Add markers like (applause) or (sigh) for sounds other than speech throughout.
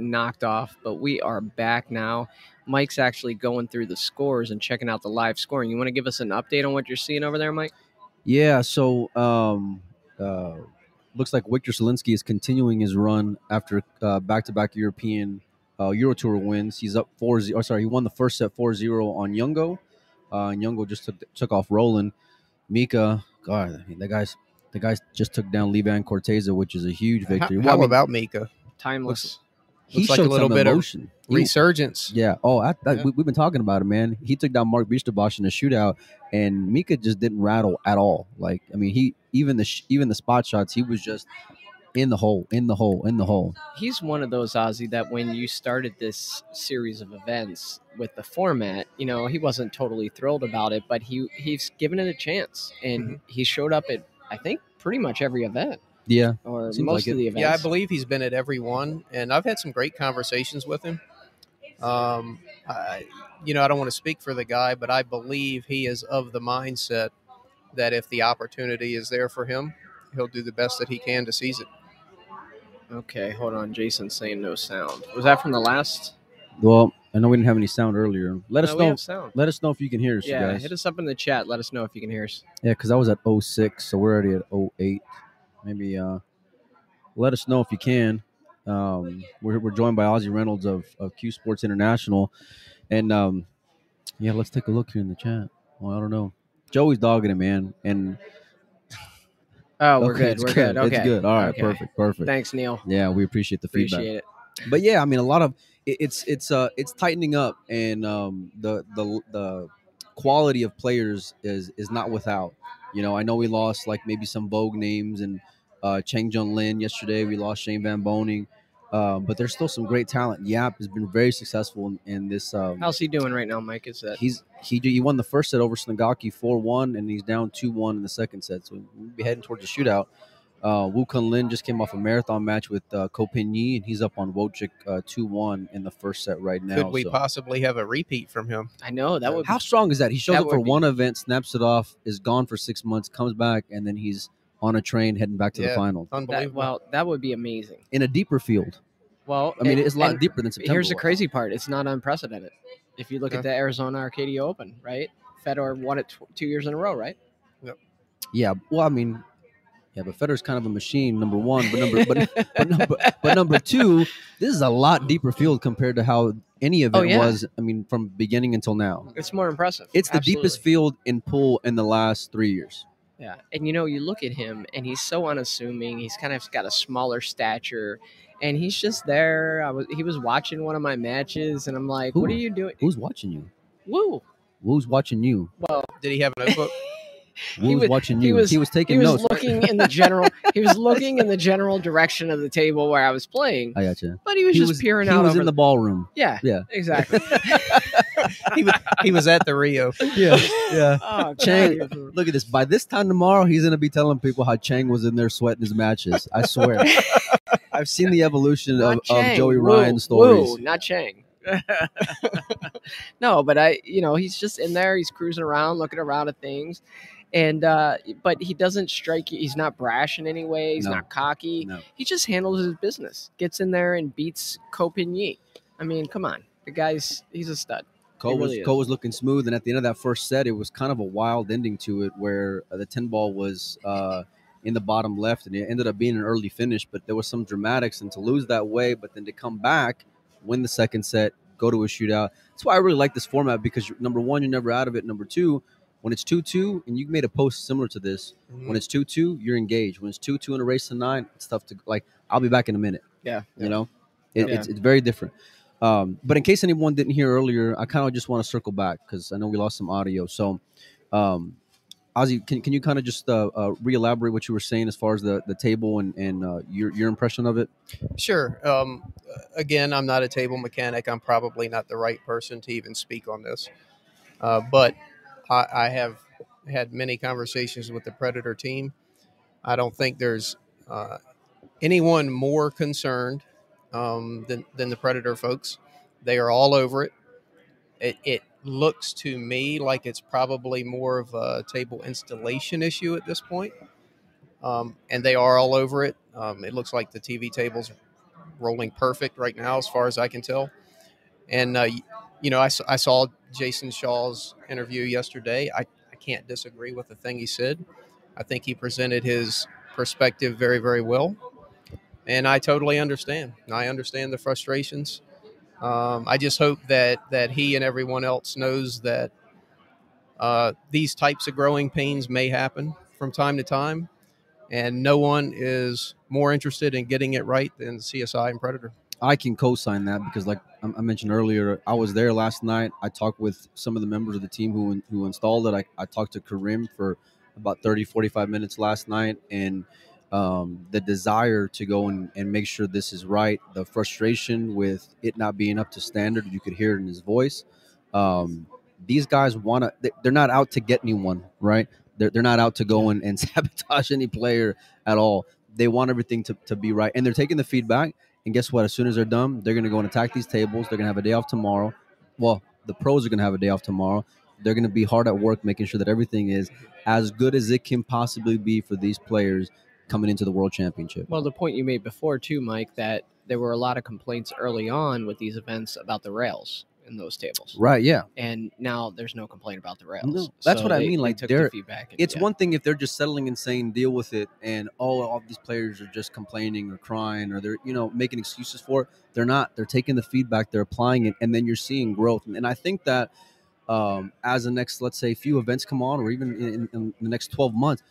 knocked off, but we are back now. Mike's actually going through the scores and checking out the live scoring. You want to give us an update on what you're seeing over there, Mike? Yeah, so um, uh, looks like Wiktor Zieliński is continuing his run after uh, back-to-back European uh, Euro Tour wins. He's up 4-0. Oh, sorry, he won the first set 4-0 on Youngo. Uh, and Youngo just took took off rolling. Mika, God, I mean, the guys the guys just took down Lee Vann Corteza, which is a huge victory. How, Well, I mean, about Mika? Timeless. He looks like a showed little some bit of emotion. He- Resurgence. Yeah. Oh, I, I, Yeah. We, we've been talking about it, man. He took down Marc Bijsterbosch in a shootout, and Mika just didn't rattle at all. Like, I mean, he even the sh- even the spot shots, he was just in the hole, in the hole, in the hole. He's one of those Ozzy that when you started this series of events with the format, you know, he wasn't totally thrilled about it, but he he's given it a chance, and Mm-hmm. he showed up at I think pretty much every event Yeah. or Seems most like of it. the events. Yeah, I believe he's been at every one, and I've had some great conversations with him. Um, I, you know, I don't want to speak for the guy, but I believe he is of the mindset that if the opportunity is there for him, he'll do the best that he can to seize it. Okay, hold on. Jason's saying no sound. Was that from the last? Well, I know we didn't have any sound earlier. Let us No, we know. sound. Let us know if you can hear us, you Yeah, guys. hit us up in the chat. Let us know if you can hear us. Yeah, because I was at 06, so we're already at 08. Maybe uh, let us know if you can. Um, we're, we're joined by Ozzy Reynolds of, of Cue Sports International. And um, yeah, let's take a look here in the chat. Well, I don't know. Joey's dogging it, man. And Oh, we're okay, good. We're good. Okay. It's good. All right, Okay. perfect, perfect. Thanks, Neil. Yeah, we appreciate the feedback. Appreciate it. but yeah, I mean, a lot of it, it's it's uh it's tightening up, and um the the the quality of players is is not without. You know, I know we lost like maybe some Vogue names and uh, Chang Jung-Lin yesterday. We lost Shane Van Boening, uh, but there's still some great talent. Yapp has been very successful in, in this. Um, How's he doing right now, Mike? Is that he's he he won the first set over Snagaki four one, and he's down two one in the second set. So we'll be heading towards the shootout. Uh, Wu Kun Lin just came off a marathon match with uh, Ko Pin Yi, and he's up on Wojcik uh, two one in the first set right now. Could we so- possibly have a repeat from him? I know that would. How strong is that? He shows That up for would be- one event, snaps it off, is gone for six months, comes back, and then he's on a train heading back to the Yeah. final that, well, that would be amazing. in a deeper field. Well, I mean, and- it's a lot deeper than September. Here's the crazy part: it's not unprecedented. If you look Yeah. at the Arizona Arcadia Open, right? Fedor won it tw- two years in a row, right? Yep. Yeah, well, I mean, yeah, but Fedor's kind of a machine. Number one, but number but, but number but number two, this is a lot deeper field compared to how any oh, event Oh, yeah. was. I mean, from beginning until now, It's more impressive. it's the Absolutely. deepest field in pool in the last three years. Yeah, and you know, you look at him, and he's so unassuming. He's kind of got a smaller stature, and he's just there. I was he was watching one of my matches, and I'm like, "What are you doing?" Who's watching you? Woo! Who's watching you? Well, Did he have a notebook? (laughs) Who's was- watching he you? was- he was taking he was notes. looking in the general. he was (laughs) looking in the general direction of the table where I was playing, I got you. but he was he just was peering he out He was over in the ballroom. Yeah, Yeah. exactly. (laughs) (laughs) he, was, he was at the Rio. Yeah, yeah. oh, Chang- he Look at this. By this time tomorrow, he's gonna be telling people how Chang was in there sweating his matches. I swear. I've seen the evolution of, of Chang. Joey Woo, Ryan's stories. woo, not Chang. no, but I, you know, he's just in there. He's cruising around, looking around at things, and uh, but he doesn't strike you. He's not brash in any way. He's No. not cocky. No. He just handles his business. Gets in there and beats Ko Pin Yi. I mean, come on, the guy's he's a stud. Cole really was is. Cole was looking smooth, and at the end of that first set, it was kind of a wild ending to it, where uh, the ten ball was uh, in the bottom left, and it ended up being an early finish. But there was some dramatics, and to lose that way, but then to come back, win the second set, go to a shootout. That's why I really like this format because number one, you're never out of it. Number two, when it's two two, and you made a post similar to this. When it's two two, you're engaged. When it's two two in a race to nine, it's tough to like. I'll be back in a minute. Yeah, You know, it, Yeah. it's it's very different. Um, but in case anyone didn't hear earlier, I kind of just want to circle back because I know we lost some audio. So, um, Ozzy, can, can you kind of just uh, uh, re-elaborate what you were saying as far as the, the table and, and uh, your your impression of it? Sure. Um, again, I'm not a table mechanic. I'm probably not the right person to even speak on this. Uh, but I, I have had many conversations with the Predator team. I don't think there's uh, anyone more concerned um, than, than the Predator folks. They are all over it. It, it looks to me like it's probably more of a table installation issue at this point. Um, and they are all over it. Um, it looks like the TV tables rolling perfect right now, as far as I can tell. And uh, you know, I, I saw Jason Shaw's interview yesterday. I, I can't disagree with the thing he said. I think he presented his perspective very, very well. And I totally understand. I understand the frustrations. Um, I just hope that that he and everyone else knows that uh, these types of growing pains may happen from time to time, and no one is more interested in getting it right than CSI and Predator. I can co-sign that because, like I mentioned earlier, I was there last night. I talked with some of the members of the team who who installed it. I, I talked to Karim for about 30, 45 minutes last night, and um, the desire to go and, and make sure this is right, the frustration with it not being up to standard, you could hear it in his voice. Um, these guys want to, they're not out to get anyone, right? They're, they're not out to go and, and (laughs) sabotage any player at all. They want everything to, to be right. And they're taking the feedback. And guess what? As soon as they're done, they're going to go and attack these tables. They're going to have a day off tomorrow. Well, the pros are going to have a day off tomorrow. They're going to be hard at work making sure that everything is as good as it can possibly be for these players coming into the world championship. Well, the point you made before too, Mike, that there were a lot of complaints early on with these events about the rails in those tables. Right. Yeah. And now there's no complaint about the rails. No, that's So what I they- mean, like, took they're- the feedback. and- It's yeah. one thing if they're just settling and saying deal with it, and all of these players are just complaining or crying or they're you know making excuses for it. They're not. They're taking the feedback, they're applying it, and then you're seeing growth. And, and I think that um, as the next, let's say, few events come on, or even in, in the next 12 months,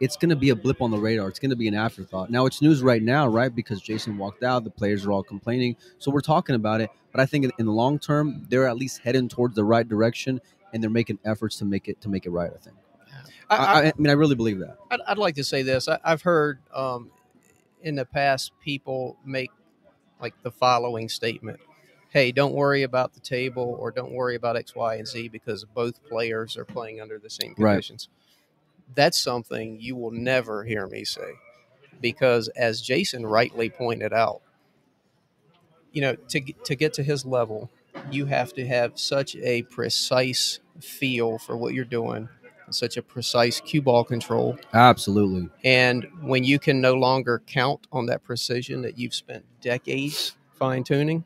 it's going to be a blip on the radar. It's going to be an afterthought. Now it's news right now, right? Because Jason walked out, the players are all complaining, so we're talking about it. But I think in, the long term, they're at least heading towards the right direction, and they're making efforts to make it to make it right. I think. I, I, I, mean, I really believe that. I'd, I'd like to say this. I, I've heard um, in the past people make like the following statement Hey, don't worry about the table or don't worry about X, Y, and Z because both players are playing under the same conditions." Right. That's something you will never hear me say because, as Jason rightly pointed out, you know, to, get- to get to his level, you have to have such a precise feel for what you're doing, such a precise cue ball control. Absolutely. And when you can no longer count on that precision that you've spent decades fine tuning,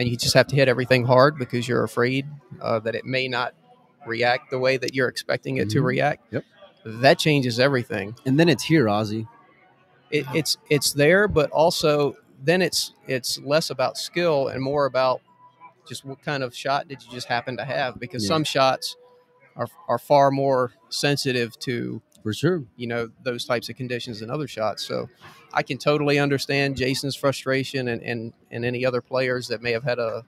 and you just have to hit everything hard because you're afraid uh, that it may not react the way that you're expecting it to Mhm. react, Yep. That changes everything. And then it's here, Ozzy. It, it's it's there, but also then it's it's less about skill and more about just what kind of shot did you just happen to have because Yeah. some shots are are far more sensitive to For sure. you know those types of conditions and other shots. So I can totally understand Jason's frustration and and, and any other players that may have had a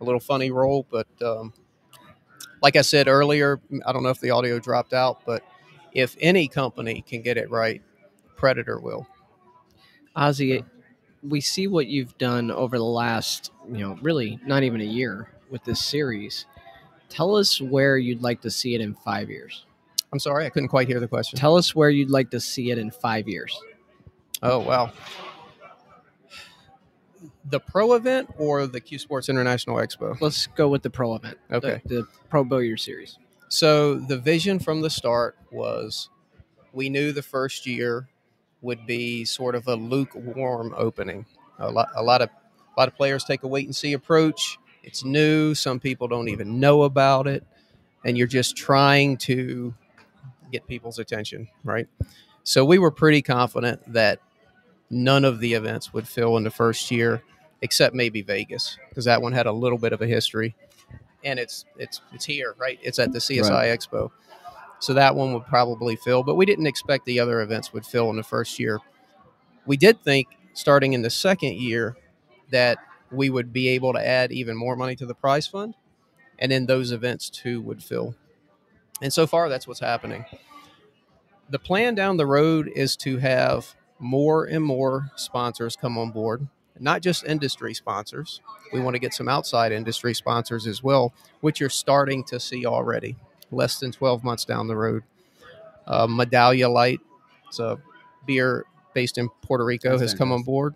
a little funny role. But um, like I said earlier, I don't know if the audio dropped out, but if any company can get it right, Predator will. Ozzy, we see what you've done over the last, you know, really not even a year with this series. Tell us where you'd like to see it in five years. I'm sorry, I couldn't quite hear the question. Tell us where you'd like to see it in five years. Oh wow. The pro event or the Cue Sports International Expo? Let's go with the pro event. the- Okay. The, Pro Billiard Series. So the vision from the start was we knew the first year would be sort of a lukewarm opening. A lot, a lot of a lot of players take a wait and see approach. It's new. Some people don't even know about it, and you're just trying to get people's attention, right? So we were pretty confident that none of the events would fill in the first year, except maybe Vegas, because that one had a little bit of a history, and it's it's it's here, right? It's at the CSI Expo, so that one would probably fill. But we didn't expect the other events would fill in the first year. We did think starting in the second year that we would be able to add even more money to the prize fund, and then those events too would fill. And so far, that's what's happening. The plan down the road is to have more and more sponsors come on board, not just industry sponsors. We want to get some outside industry sponsors as well, which you're starting to see already, less than 12 months down the road. Uh, Medalla Light, it's a beer based in Puerto Rico, That's has come on board.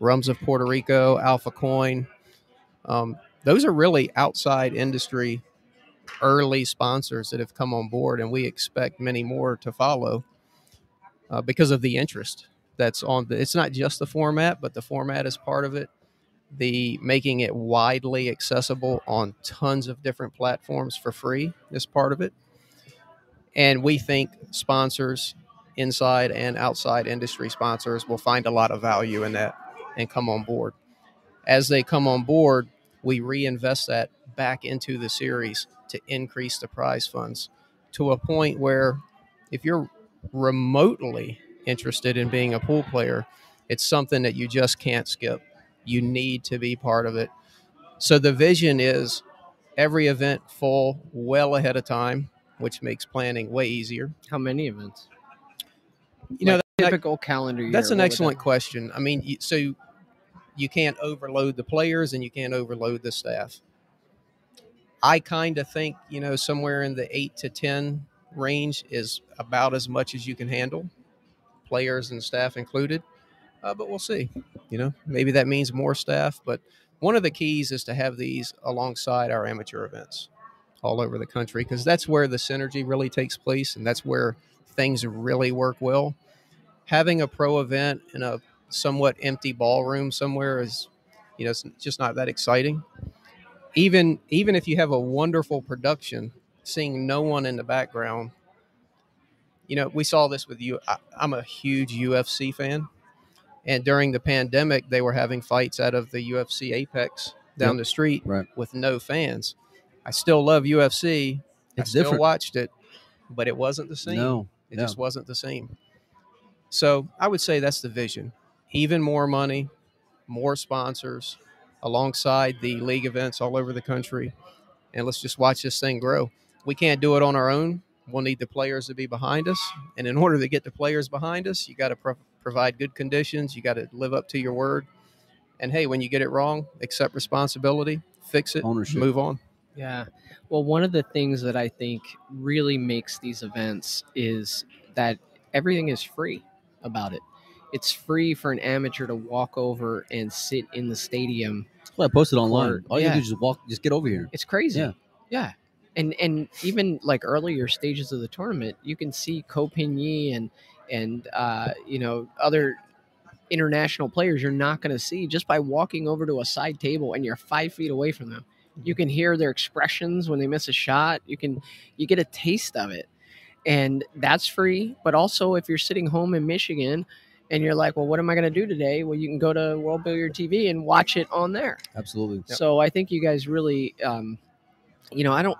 Rums of Puerto Rico, Alpha Coin. Um, those are really outside industry early sponsors that have come on board, and we expect many more to follow uh, because of the interest that's on the. It's not just the format, but the format is part of it. The making it widely accessible on tons of different platforms for free is part of it. And we think sponsors, inside and outside industry sponsors, will find a lot of value in that and come on board. As they come on board, we reinvest that back into the series to increase the prize funds to a point where if you're remotely interested in being a pool player, it's something that you just can't skip. You need to be part of it. So the vision is every event full well ahead of time, which makes planning way easier. How many events? You know, Like, that- typical calendar year. That's an excellent that- question. I mean, so you can't overload the players and you can't overload the staff. I kind of think, you know, somewhere in the eight to 10 range is about as much as you can handle, players and staff included. Uh, but we'll see. You know, maybe that means more staff. But one of the keys is to have these alongside our amateur events all over the country because that's where the synergy really takes place and that's where things really work well having a pro event in a somewhat empty ballroom somewhere is you know it's just not that exciting even even if you have a wonderful production seeing no one in the background you know we saw this with you I, i'm a huge ufc fan and during the pandemic they were having fights out of the ufc apex down Yep. the street Right. with no fans i still love ufc It's i still different. watched it but it wasn't the same No. it Yeah. just wasn't the same. So I would say that's the vision. Even more money, more sponsors alongside the league events all over the country. And let's just watch this thing grow. We can't do it on our own. We'll need the players to be behind us. And in order to get the players behind us, you got to pro- provide good conditions. You got to live up to your word. And hey, when you get it wrong, accept responsibility, fix it, Ownership. move on. Yeah. Well, one of the things that I think really makes these events is that everything is free about it. It's free for an amateur to walk over and sit in the stadium. That's why I posted online. Court. All you Yeah. do is just walk, just get over here. It's crazy. Yeah. Yeah. And and even like earlier stages of the tournament, you can see Ko Pin Yi and and uh, you know other international players you're not going to see just by walking over to a side table and you're five feet away from them. You can hear their expressions when they miss a shot. You can you get a taste of it, and that's free. But also, if you're sitting home in Michigan and you're like, well, what am I going to do today? Well, you can go to World Billiard TV and watch it on there. Absolutely. So I think you guys really, um, you know, I don't.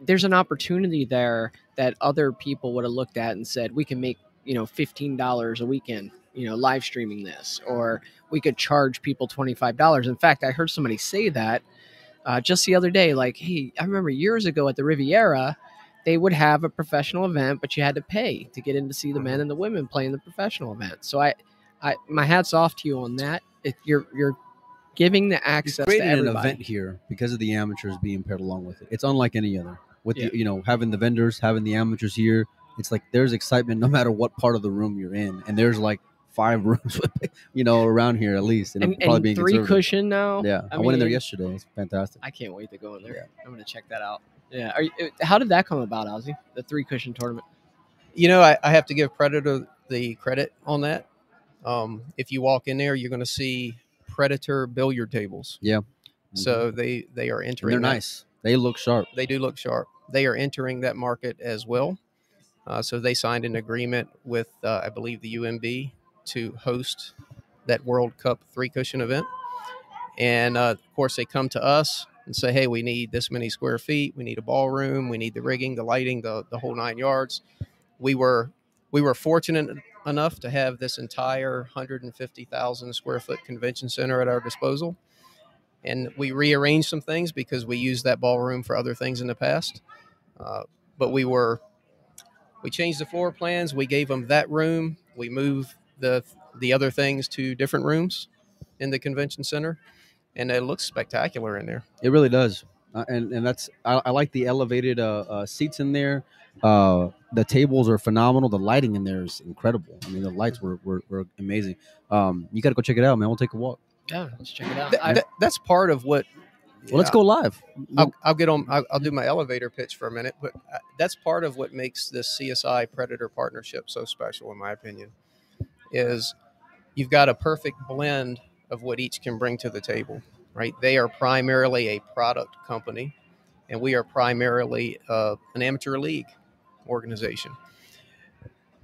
There's an opportunity there that other people would have looked at and said, we can make you know fifteen dollars a weekend, you know, live streaming this, or we could charge people twenty five dollars. In fact, I heard somebody say that uh, just the other day. Like, hey, I remember years ago at the Riviera. They would have a professional event, but you had to pay to get in to see the men and the women playing the professional event. So I, I, my hats off to you on that. If you're you're giving the You access to created an everybody. event here because of the amateurs being paired along with it. It's unlike any other. With Yeah. the, you know having the vendors, having the amateurs here, it's like there's excitement no (laughs) matter what part of the room you're in, and there's like five (laughs) rooms, you know, around here at least, and, and, probably and being three conservative. cushion now. Yeah, I, I went in there yesterday. It's fantastic. I can't wait to go in there. Yeah. I'm gonna check that out. Yeah. Are you, uh, how did that come about, Ozzy? The three cushion tournament. You know, I, I have to give Predator the credit on that. Um, if you walk in there, you're going to see Predator billiard tables. Mhm. So they they are And entering. they're that- nice. They look sharp. They do look sharp. They are entering that market as well. Uh, so they signed an agreement with, uh, I believe, the UMB to host that World Cup three cushion event. And uh, of course, they come to us and say, "Hey, we need this many square feet. We need a ballroom. We need the rigging, the lighting, the the whole nine yards." We were we were fortunate enough to have this entire 150,000 square foot convention center at our disposal and we rearranged some things because we used that ballroom for other things in the past. Uh, but we were we changed the floor plans. We gave them that room. We moved the the other things to different rooms in the convention center, and it looks spectacular in there. It really does, uh, and and that's I, I like the elevated uh, uh, seats in there. Uh, the tables are phenomenal. The lighting in there is incredible. I mean, the lights were were, were amazing. Um, you got to go check it out, man. We'll take a walk. Yeah. Let's check it out. Th- I- that- that's part of what. Well, let's go live. I'll, I'll get on. I'll, I'll do my elevator pitch for a minute, but uh, that's part of what makes this CSI Predator partnership so special, in my opinion. Is you've got a perfect blend of what each can bring to the table, right? They are primarily a product company, and we are primarily uh, an amateur league organization.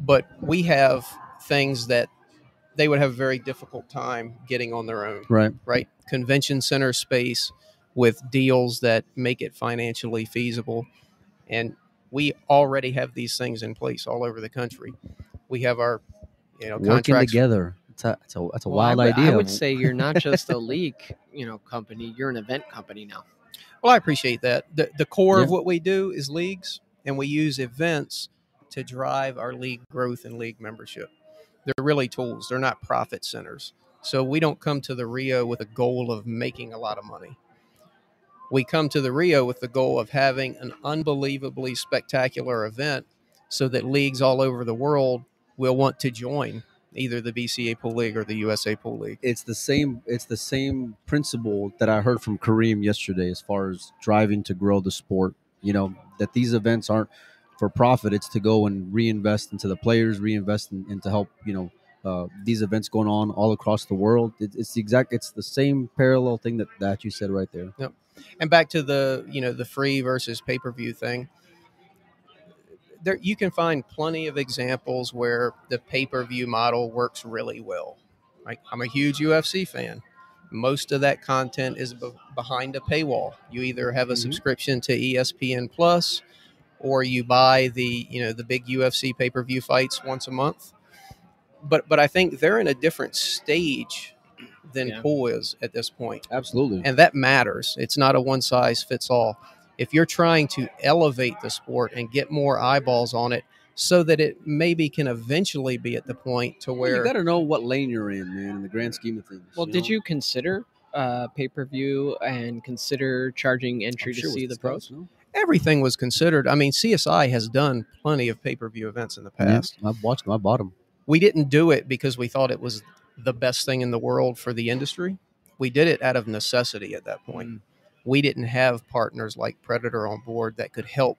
But we have things that they would have a very difficult time getting on their own, Right. right? Convention center space with deals that make it financially feasible. And we already have these things in place all over the country. We have our, you know, Working contracts. together. It's a, it's a, it's a Well, I wild would- idea. I would say you're not just a (laughs) league, you know, company. You're an event company now. Well, I appreciate that. The, the core of what we do is leagues, and we use events to drive our league growth and league membership. They're really tools, they're not profit centers. So we don't come to the Rio with a goal of making a lot of money. We come to the Rio with the goal of having an unbelievably spectacular event so that leagues all over the world will want to join either the BCA Pool League or the USA Pool League. it's the same it's the same principle that I heard from Kareem yesterday as far as driving to grow the sport. You know, that these events aren't for profit, it's to go and reinvest into the players, reinvest in, and to help, you know, uh, these events going on all across the world. It, it's the exact it's the same parallel thing that, that you said right there. and back to the you know the free versus pay per view thing. There, you can find plenty of examples where the pay per view model works really well. Like I'm a huge UFC fan. Most of that content is be- behind a paywall. You either have a Mhm. subscription to ESPN Plus, or you buy the you know the big UFC pay per view fights once a month. But but I think they're in a different stage than Yeah. pool is at this point Absolutely. and that matters. It's not a one size fits all. If you're trying to elevate the sport and get more eyeballs on it, so that it maybe can eventually be at the point to where you where got to know what lane you're in, man, in the grand scheme of things. Well, did know? you consider uh, pay per view and consider charging I'm entry sure to see the pros? no? everything was considered. I mean, CSI has done plenty of pay per view events in the Yeah, past. I've watched them. I bought them. We didn't do it because we thought it was the best thing in the world for the industry. We did it out of necessity at that point. Mm. We didn't have partners like Predator on board that could help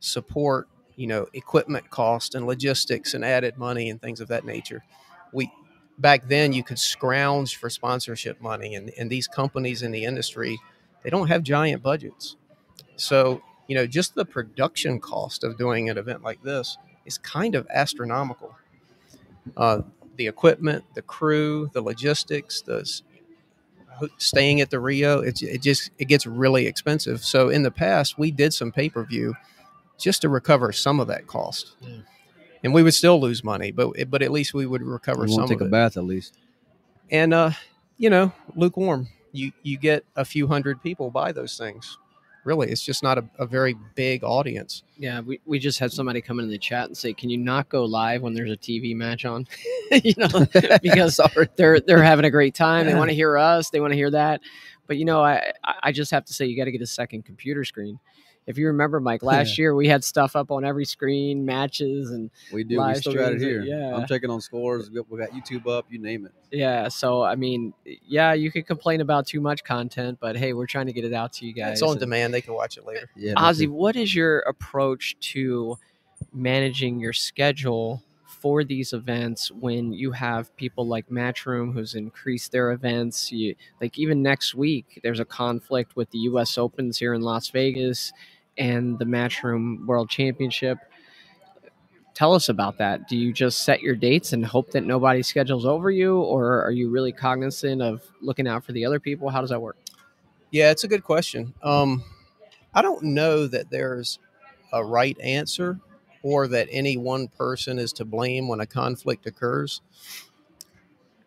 support, you know, equipment cost and logistics and added money and things of that nature. We back then you could scrounge for sponsorship money and, and these companies in the industry, they don't have giant budgets. So, you know, just the production cost of doing an event like this is kind of astronomical. Uh, the equipment, the crew, the logistics, the staying at the Rio, it's it just it gets really expensive. So in the past, we did some pay per view just to recover some of that cost, Yeah. and we would still lose money, but but at least we would recover We some won't take of a it. bath at least. And uh, you know, lukewarm. You you get a few hundred people buy those things. Really, it's just not a, a very big audience. Yeah, we, we just had somebody come in the chat and say, "Can you not go live when there's a TV match on?" (laughs) you know, (laughs) because they're they're having a great time. They want to hear us. They want to hear that. But you know, I I I just have to say, you got to get a second computer screen. If you remember, Mike, last year we had stuff up on every screen, matches, and We do. Live we still got it here. yeah. I'm checking on scores. We got, YouTube up. You name it. yeah. So I mean, yeah, you could complain about too much content, but hey, we're trying to get it out to you guys. it's on and- demand; they can watch it later. Yeah. me Ozzy, what is your approach to managing your schedule for these events when you have people like Matchroom who's increased their events? You like even next week there's a conflict with the US Opens here in Las Vegas and the Matchroom World Championship. Tell us about that. Do you just set your dates and hope that nobody schedules over you or are you really cognizant of looking out for the other people? How does that work? Yeah, it's a good question. Um, I don't know that there's a right answer or that any one person is to blame when a conflict occurs.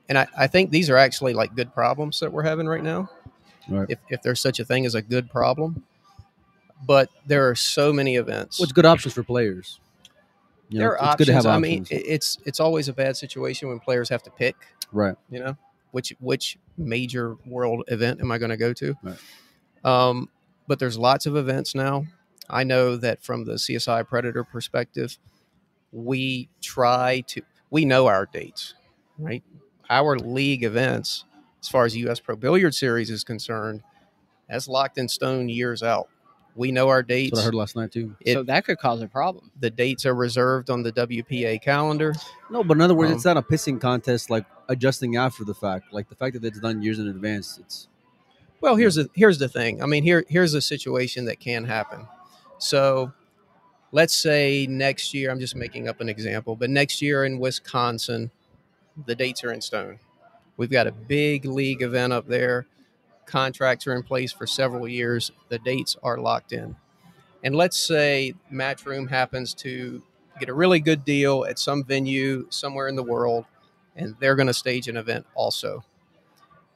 And I, I think these are actually like good problems that we're having right now, Right. if, if there's such a thing as a good problem. But there are so many events. What's good options for players? You know, there are it's options. good to have I mean, it- it's it's always a bad situation when players have to pick. right. you know which which major world event am i going to go to Right. um, but there's lots of events now i know that from the csi predator perspective we try to we know our dates right our league events as far as us pro billiard series is concerned that's locked in stone years out We know our That's dates. what I heard last night too. It- so that could cause a problem. The dates are reserved on the WPA calendar. No, but in other words, Um, it's not a pissing contest like adjusting after the fact. Like the fact that it's done years in advance. It's Well, here's the here's the thing. I mean, here here's a situation that can happen. So, let's say next year. I'm just making up an example, but next year in Wisconsin, the dates are in stone. We've got a big league event up there. Contracts are in place for several years. The dates are locked in. And let's say Matchroom happens to get a really good deal at some venue somewhere in the world, and they're going to stage an event also.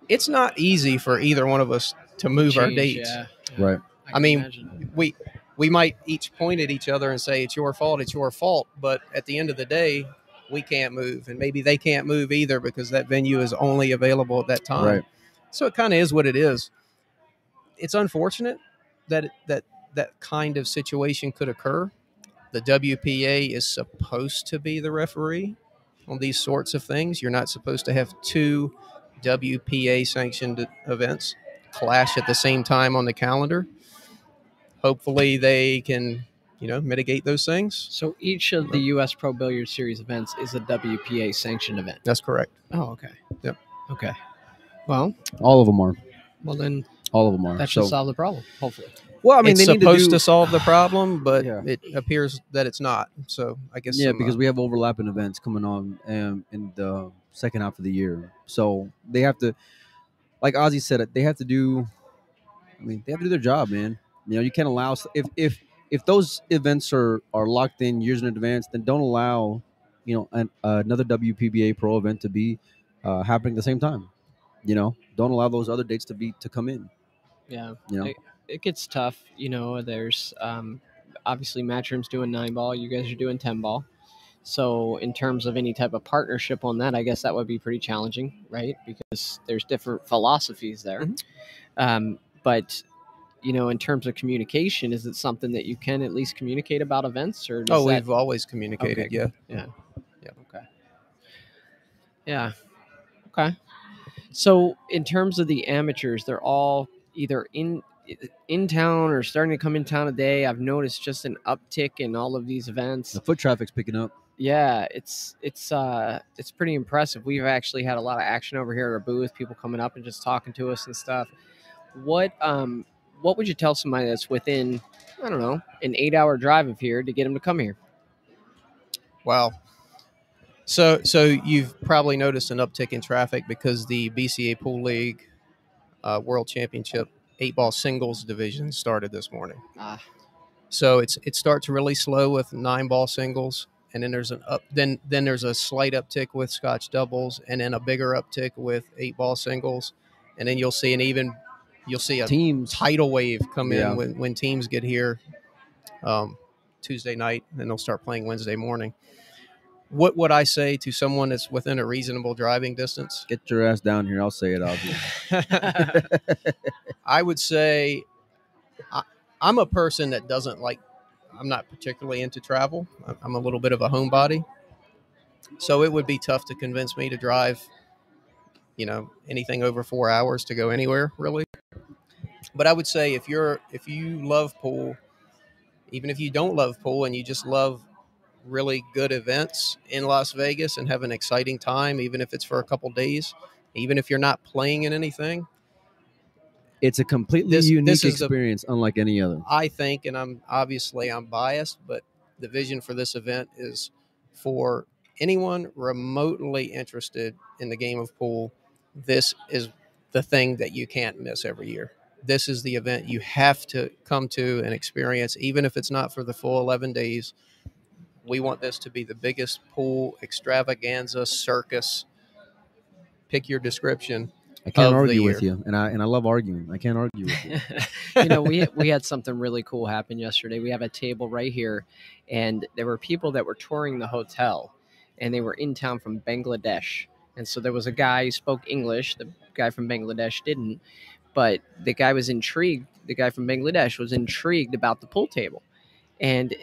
It's not easy for either one of us to move our dates. yeah. right. I can mean, imagine. We we might each point at each other and say it's your fault, it's your fault, but at the end of the day, we can't move, and maybe they can't move either because that venue is only available at that time. Right. So it kind of is what it is. It's unfortunate that that that kind of situation could occur. The WPA is supposed to be the referee on these sorts of things. You're not supposed to have two WPA sanctioned events clash at the same time on the calendar. Hopefully, they can, you know, mitigate those things. So each of the U.S. Pro Billiard Series events is a WPA sanctioned event. That's correct. Oh, okay. Yep. Okay. Well, All of them are. well then All of them are. that should So- solve the problem. Hopefully. well, I mean, it's they need supposed to, to, do, solve the problem, but Yeah. it appears that it's not. So I guess Yeah, some, because uh, we have overlapping events coming on um, in the second half of the year. So they have to, like Ozzy said, it they have to do. I mean, they have to do their job, man. You know, you can't allow if if if those events are are locked in years in advance, then don't allow, you know, an, another WPBA Pro event to be uh, happening at the same time. You know, don't allow those other dates to be to come in. Yeah. You know, It- It gets tough. You know, there's um, obviously Matchroom's doing nine ball. You guys are doing ten ball. So in terms of any type of partnership on that, I guess that would be pretty challenging, right? Because there's different philosophies there. Mhm. Um, but you know, in terms of communication, is it something that you can at least communicate about events, or does Oh, that- we've always communicated. Okay. Yeah. Okay. Yeah. Okay. So, in terms of the amateurs, they're all either in in town or starting to come in town today. I've noticed just an uptick in all of these events. the foot traffic's picking up. Yeah, it's it's uh it's pretty impressive. We've actually had a lot of action over here at our booth, people coming up and just talking to us and stuff. What um what would you tell somebody that's within I don't know, an 8-hour drive of here to get them to come here? Wow. So, so you've probably noticed an uptick in traffic because the BCA Pool League uh, World Championship eight ball singles division started this morning. Ah. So it's it starts really slow with nine ball singles, and then there's an up then then there's a slight uptick with Scotch doubles, and then a bigger uptick with eight ball singles, and then you'll see an even you'll see a Teams. tidal wave come Yeah. in when, when teams get here um, Tuesday night, and they'll start playing Wednesday morning. What would I say to someone that's within a reasonable driving distance? Get your ass down here. I'll say it, Ozzy. (laughs) I would say I, I'm a person that doesn't like. I'm not particularly into travel. I'm a little bit of a homebody, so it would be tough to convince me to drive. You know, anything over four hours to go anywhere really. But I would say if you're if you love pool, even if you don't love pool and you just love really good events in Las Vegas and have an exciting time, even if it's for a couple days, even if you're not playing in anything, It's a completely This- unique this experience, unlike any other. I think, and I'm obviously I'm biased, but the vision for this event is for anyone remotely interested in the game of pool. This is the thing that you can't miss every year. This is the event you have to come to and experience, even if it's not for the full 11 days. We want this to be the biggest pool extravaganza circus. Pick your description. I can't of the argue with you, and I and I love arguing. I can't argue with you. (laughs) you know, we we had something really cool happen yesterday. We have a table right here, and there were people that were touring the hotel, and they were in town from Bangladesh. And so there was a guy who spoke English. The guy from Bangladesh didn't, but the guy was intrigued. The guy from Bangladesh was intrigued about the pool table, and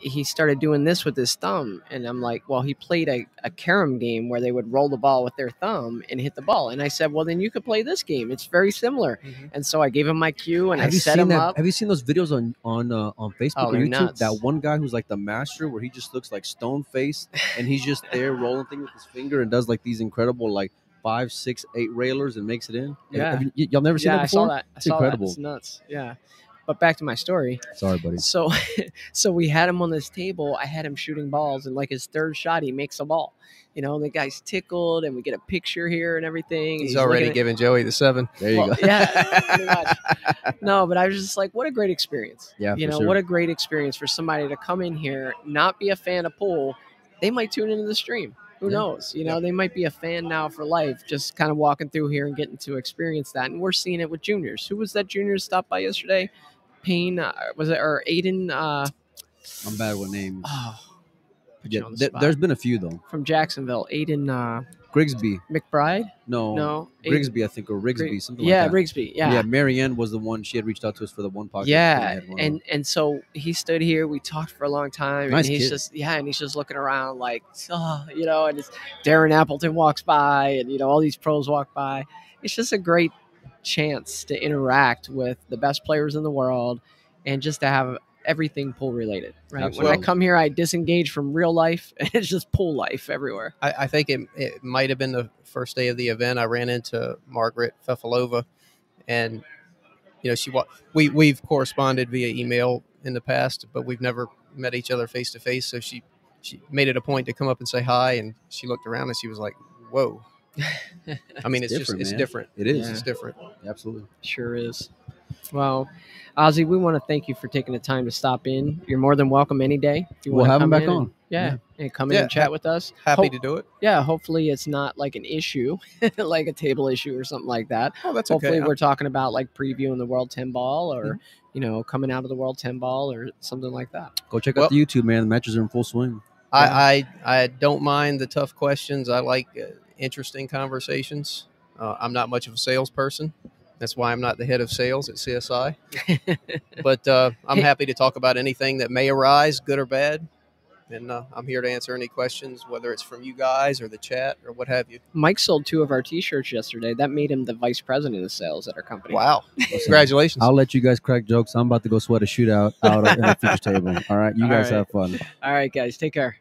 he started doing this with his thumb and i'm like well he played a, a carom game where they would roll the ball with their thumb and hit the ball and i said well then you could play this game it's very similar and so i gave him my cue and have i set him that? up Have you seen those videos on on uh, on Facebook Oh, or YouTube? nuts. That one guy who's like the master, where he just looks like stone face, and he's just there rolling things with his finger and does like these incredible like five, six, eight railers and makes it in. Yeah. have you, y'all never seen yeah that i saw before? that i It's saw incredible. that it's nuts yeah but back to my story Sorry, buddy. So, (laughs) so we had him on this table. I had him shooting balls, and like his third shot, he makes a ball. You know, and the guy's tickled, and we get a picture here and everything. and He's, looking already at- giving Joey the seven. There you well, go. yeah, (laughs) much. No, but I was just like, what a great experience. Yeah, you for know, sure. what a great experience for somebody to come in here, not be a fan of pool. They might tune into the stream. Who Yeah. knows? You know, they might be a fan now for life, just kind of walking through here and getting to experience that. And we're seeing it with juniors. Who was that junior that stopped by yesterday? Payne, uh, was it, or Aiden? Uh, I'm bad with names. oh, Yeah, the spot. there's been a few though. from Jacksonville, Aiden uh, Grigsby, McBride. no, no, Aiden- Grigsby, I think, or Rigsby, Grig- something yeah, like that. Rigsby. yeah. Yeah, Marianne was the one. She had reached out to us for the one podcast. yeah, one and on. and so he stood here. We talked for a long time, Nice and he's kid. just yeah, and he's just looking around like, oh, you know, and it's Darren Appleton walks by, and you know, all these pros walk by. It's just a great chance to interact with the best players in the world, and just to have everything pool related. Right. When I come here, I disengage from real life, (laughs) and it's just pool life everywhere. I, I think it, it might have been the first day of the event. I ran into Margaret Fefilova, and you know she we we've corresponded via email in the past, but we've never met each other face to face. So she she made it a point to come up and say hi, and she looked around and she was like, "Whoa." (laughs) I mean, it's, It's just different, it's man. different. It is Yeah. It's different. absolutely. Sure is. Well, Ozzy, we want to thank you for taking the time to stop in. You're more than welcome any day. If you We'll wanna have him back in and- on. yeah, and come in Yeah, and chat hap- with us. Happy Hope- to do it. Yeah, hopefully it's not like an issue, (laughs) like a table issue or something like that. Oh, that's okay. hopefully okay. we're talking about like previewing the World 10 Ball or Mm-hmm. you know coming out of the World 10 Ball or something like that. Go check Well- out the YouTube, man. The matches are in full swing. I, I I don't mind the tough questions. I like uh, interesting conversations. Uh, I'm not much of a salesperson. That's why I'm not the head of sales at CSI. (laughs) but uh, I'm happy to talk about anything that may arise, good or bad. And uh, I'm here to answer any questions, whether it's from you guys or the chat or what have you. Mike sold two of our T-shirts yesterday. That made him the vice president of sales at our company. Wow! (laughs) Listen, Congratulations. I'll let you guys crack jokes. I'm about to go sweat a shootout out in the (laughs) feature table. All right, you All guys right. have fun. All right, guys, take care.